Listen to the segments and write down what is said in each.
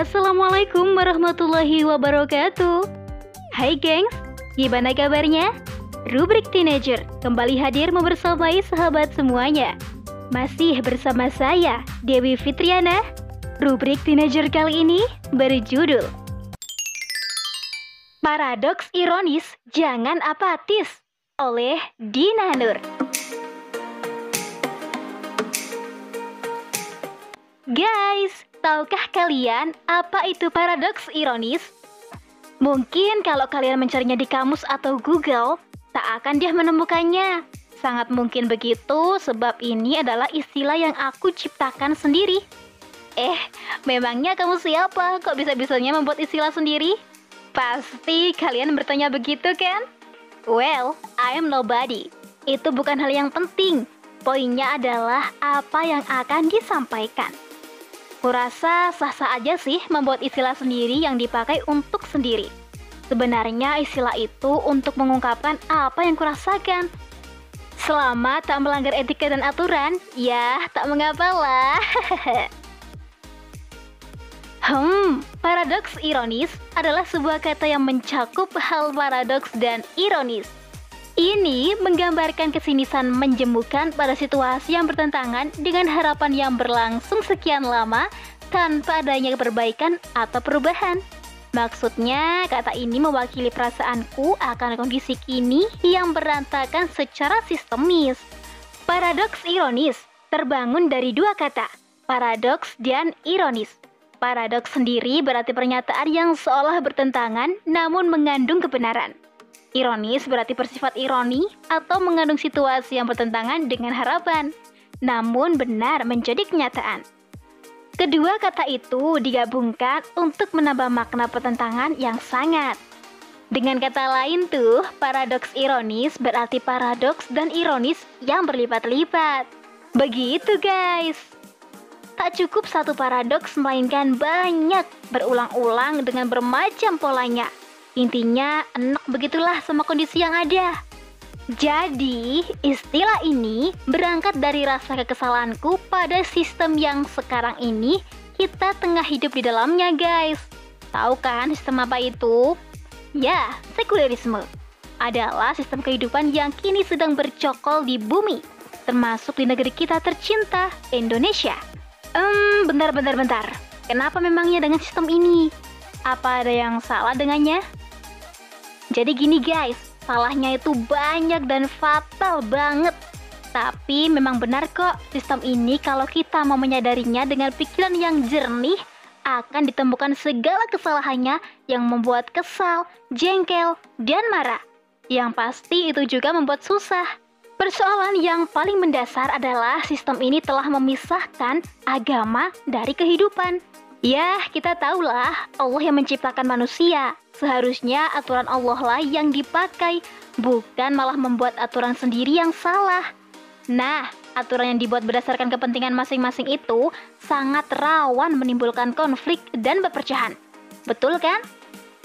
Assalamualaikum warahmatullahi wabarakatuh. Hai gengs, gimana kabarnya? Rubrik Teenager kembali hadir membersamai sahabat semuanya. Masih bersama saya, Dewi Fitriana. Rubrik Teenager kali ini berjudul Paradoks Ironis Jangan Apatis oleh Dina Nur. Guys, tahukah kalian apa itu paradoks ironis? Mungkin kalau kalian mencarinya di kamus atau Google, tak akan dia menemukannya. Sangat mungkin begitu sebab ini adalah istilah yang aku ciptakan sendiri. Eh, memangnya kamu siapa? Kok bisa-bisanya membuat istilah sendiri? Pasti kalian bertanya begitu kan? Well, I am nobody. Itu bukan hal yang penting. Poinnya adalah apa yang akan disampaikan. Kurasa sah-sah aja sih membuat istilah sendiri yang dipakai untuk sendiri. Sebenarnya istilah itu untuk mengungkapkan apa yang kurasakan. Selama tak melanggar etika dan aturan, ya tak mengapa lah. hmm, paradoks ironis adalah sebuah kata yang mencakup hal paradoks dan ironis. Ini menggambarkan kesinisan menjemukan pada situasi yang bertentangan dengan harapan yang berlangsung sekian lama tanpa adanya perbaikan atau perubahan. Maksudnya, kata ini mewakili perasaanku akan kondisi kini yang berantakan secara sistemis. Paradoks ironis terbangun dari dua kata, paradoks dan ironis. Paradoks sendiri berarti pernyataan yang seolah bertentangan namun mengandung kebenaran. Ironis berarti bersifat ironi atau mengandung situasi yang bertentangan dengan harapan, namun benar menjadi kenyataan. Kedua kata itu digabungkan untuk menambah makna pertentangan yang sangat. Dengan kata lain tuh, paradoks ironis berarti paradoks dan ironis yang berlipat-lipat. Begitu guys. Tak cukup satu paradoks melainkan banyak berulang-ulang dengan bermacam polanya Intinya, enak begitulah sama kondisi yang ada. Jadi, istilah ini berangkat dari rasa kekesalanku pada sistem yang sekarang ini kita tengah hidup di dalamnya, guys. Tahu kan sistem apa itu? Ya, sekulerisme. Adalah sistem kehidupan yang kini sedang bercokol di bumi, termasuk di negeri kita tercinta, Indonesia. Hmm, bentar, bentar, bentar. Kenapa memangnya dengan sistem ini? Apa ada yang salah dengannya? Jadi gini guys, salahnya itu banyak dan fatal banget. Tapi memang benar kok, sistem ini kalau kita mau menyadarinya dengan pikiran yang jernih, akan ditemukan segala kesalahannya yang membuat kesal, jengkel, dan marah. Yang pasti itu juga membuat susah. Persoalan yang paling mendasar adalah sistem ini telah memisahkan agama dari kehidupan. Ya, kita tahulah Allah yang menciptakan manusia. Seharusnya aturan Allah lah yang dipakai, bukan malah membuat aturan sendiri yang salah. Nah, aturan yang dibuat berdasarkan kepentingan masing-masing itu sangat rawan menimbulkan konflik dan berpercahan. Betul kan?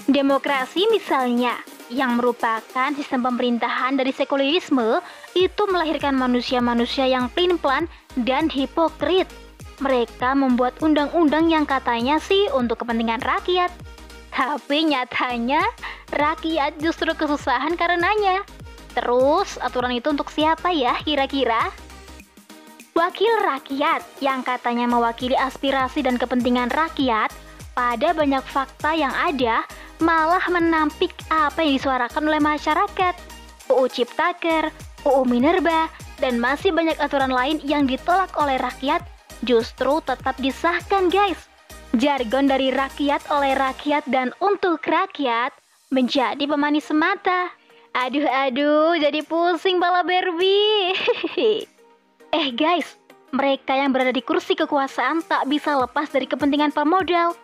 Demokrasi misalnya, yang merupakan sistem pemerintahan dari sekulerisme, itu melahirkan manusia-manusia yang plin-plan dan hipokrit mereka membuat undang-undang yang katanya sih untuk kepentingan rakyat. Tapi nyatanya rakyat justru kesusahan karenanya. Terus aturan itu untuk siapa ya kira-kira? Wakil rakyat yang katanya mewakili aspirasi dan kepentingan rakyat pada banyak fakta yang ada malah menampik apa yang disuarakan oleh masyarakat. UU Ciptaker, UU Minerba, dan masih banyak aturan lain yang ditolak oleh rakyat justru tetap disahkan guys. Jargon dari rakyat oleh rakyat dan untuk rakyat menjadi pemanis semata. Aduh aduh, jadi pusing bala Barbie. eh guys, mereka yang berada di kursi kekuasaan tak bisa lepas dari kepentingan pemodal.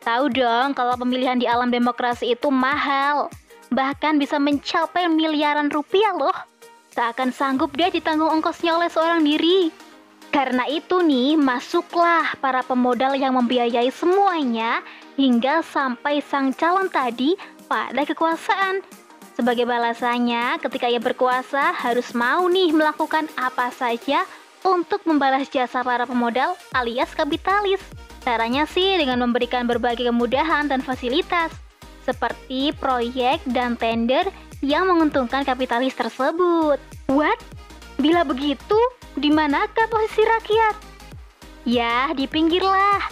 Tahu dong kalau pemilihan di alam demokrasi itu mahal. Bahkan bisa mencapai miliaran rupiah loh. Tak akan sanggup dia ditanggung ongkosnya oleh seorang diri. Karena itu nih, masuklah para pemodal yang membiayai semuanya hingga sampai sang calon tadi pada kekuasaan. Sebagai balasannya, ketika ia berkuasa harus mau nih melakukan apa saja untuk membalas jasa para pemodal alias kapitalis. Caranya sih dengan memberikan berbagai kemudahan dan fasilitas, seperti proyek dan tender yang menguntungkan kapitalis tersebut. What? Bila begitu, di manakah posisi rakyat? Ya, di pinggirlah.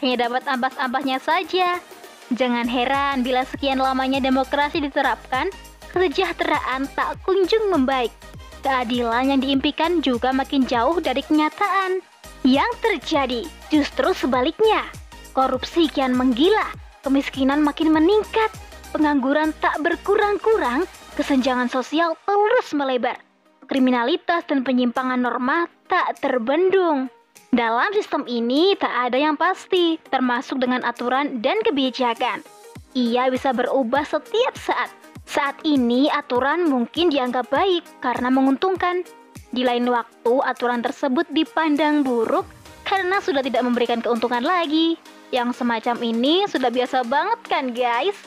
Hanya dapat ampas-ampasnya saja. Jangan heran bila sekian lamanya demokrasi diterapkan, kesejahteraan tak kunjung membaik. Keadilan yang diimpikan juga makin jauh dari kenyataan. Yang terjadi justru sebaliknya. Korupsi kian menggila, kemiskinan makin meningkat, pengangguran tak berkurang-kurang, kesenjangan sosial terus melebar kriminalitas dan penyimpangan norma tak terbendung. Dalam sistem ini tak ada yang pasti, termasuk dengan aturan dan kebijakan. Ia bisa berubah setiap saat. Saat ini aturan mungkin dianggap baik karena menguntungkan. Di lain waktu aturan tersebut dipandang buruk karena sudah tidak memberikan keuntungan lagi. Yang semacam ini sudah biasa banget kan guys?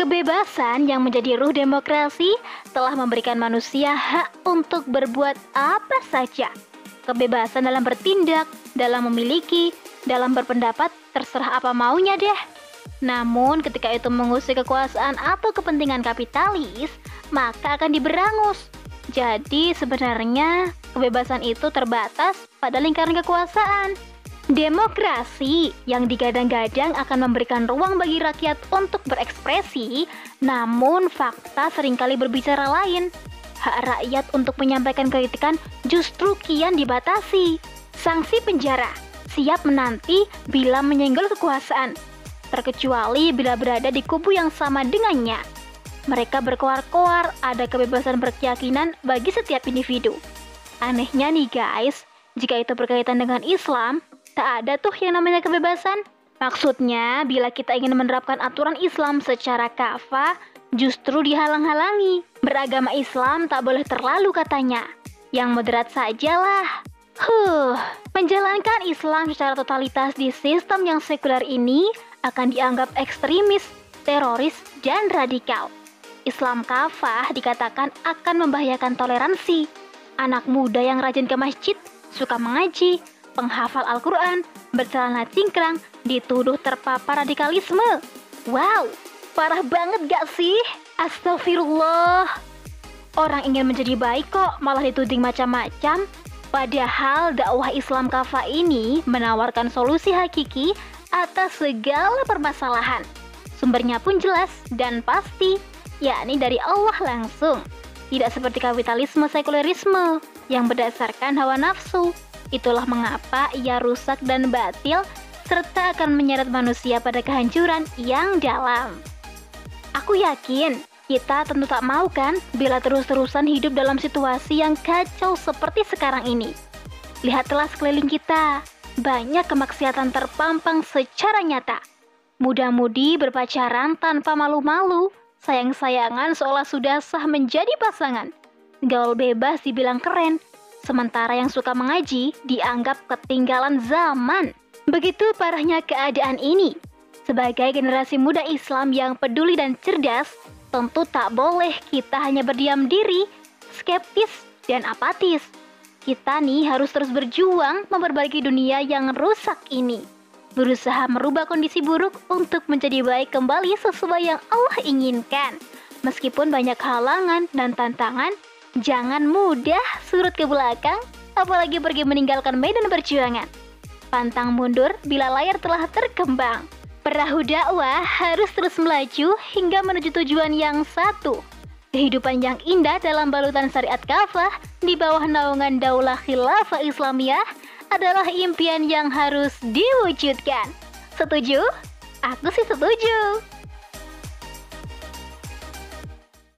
Kebebasan yang menjadi ruh demokrasi telah memberikan manusia hak untuk berbuat apa saja. Kebebasan dalam bertindak, dalam memiliki, dalam berpendapat, terserah apa maunya deh. Namun ketika itu mengusik kekuasaan atau kepentingan kapitalis, maka akan diberangus. Jadi sebenarnya kebebasan itu terbatas pada lingkaran kekuasaan. Demokrasi yang digadang-gadang akan memberikan ruang bagi rakyat untuk berekspresi, namun fakta sering kali berbicara lain. Hak rakyat untuk menyampaikan kritikan justru kian dibatasi. Sanksi penjara siap menanti bila menyenggol kekuasaan, terkecuali bila berada di kubu yang sama dengannya. Mereka berkoar-koar ada kebebasan berkeyakinan bagi setiap individu. Anehnya nih guys, jika itu berkaitan dengan Islam, Tak ada tuh yang namanya kebebasan. Maksudnya, bila kita ingin menerapkan aturan Islam secara kafah, justru dihalang-halangi. Beragama Islam tak boleh terlalu katanya. Yang moderat sajalah. Huh, menjalankan Islam secara totalitas di sistem yang sekuler ini akan dianggap ekstremis, teroris, dan radikal. Islam kafah dikatakan akan membahayakan toleransi. Anak muda yang rajin ke masjid, suka mengaji, penghafal Al-Quran, bercelana cingkrang, dituduh terpapar radikalisme. Wow, parah banget gak sih? Astagfirullah. Orang ingin menjadi baik kok malah dituding macam-macam. Padahal dakwah Islam kafah ini menawarkan solusi hakiki atas segala permasalahan. Sumbernya pun jelas dan pasti, yakni dari Allah langsung. Tidak seperti kapitalisme sekulerisme yang berdasarkan hawa nafsu, Itulah mengapa ia rusak dan batil serta akan menyeret manusia pada kehancuran yang dalam. Aku yakin kita tentu tak mau kan bila terus-terusan hidup dalam situasi yang kacau seperti sekarang ini. Lihatlah sekeliling kita, banyak kemaksiatan terpampang secara nyata. Muda-mudi berpacaran tanpa malu-malu, sayang-sayangan seolah sudah sah menjadi pasangan. Gaul bebas dibilang keren, sementara yang suka mengaji dianggap ketinggalan zaman. Begitu parahnya keadaan ini. Sebagai generasi muda Islam yang peduli dan cerdas, tentu tak boleh kita hanya berdiam diri, skeptis, dan apatis. Kita nih harus terus berjuang memperbaiki dunia yang rusak ini. Berusaha merubah kondisi buruk untuk menjadi baik kembali sesuai yang Allah inginkan. Meskipun banyak halangan dan tantangan, Jangan mudah surut ke belakang, apalagi pergi meninggalkan medan perjuangan. Pantang mundur bila layar telah terkembang. Perahu dakwah harus terus melaju hingga menuju tujuan yang satu. Kehidupan yang indah dalam balutan syariat kafah di bawah naungan daulah khilafah Islamiyah adalah impian yang harus diwujudkan. Setuju? Aku sih setuju.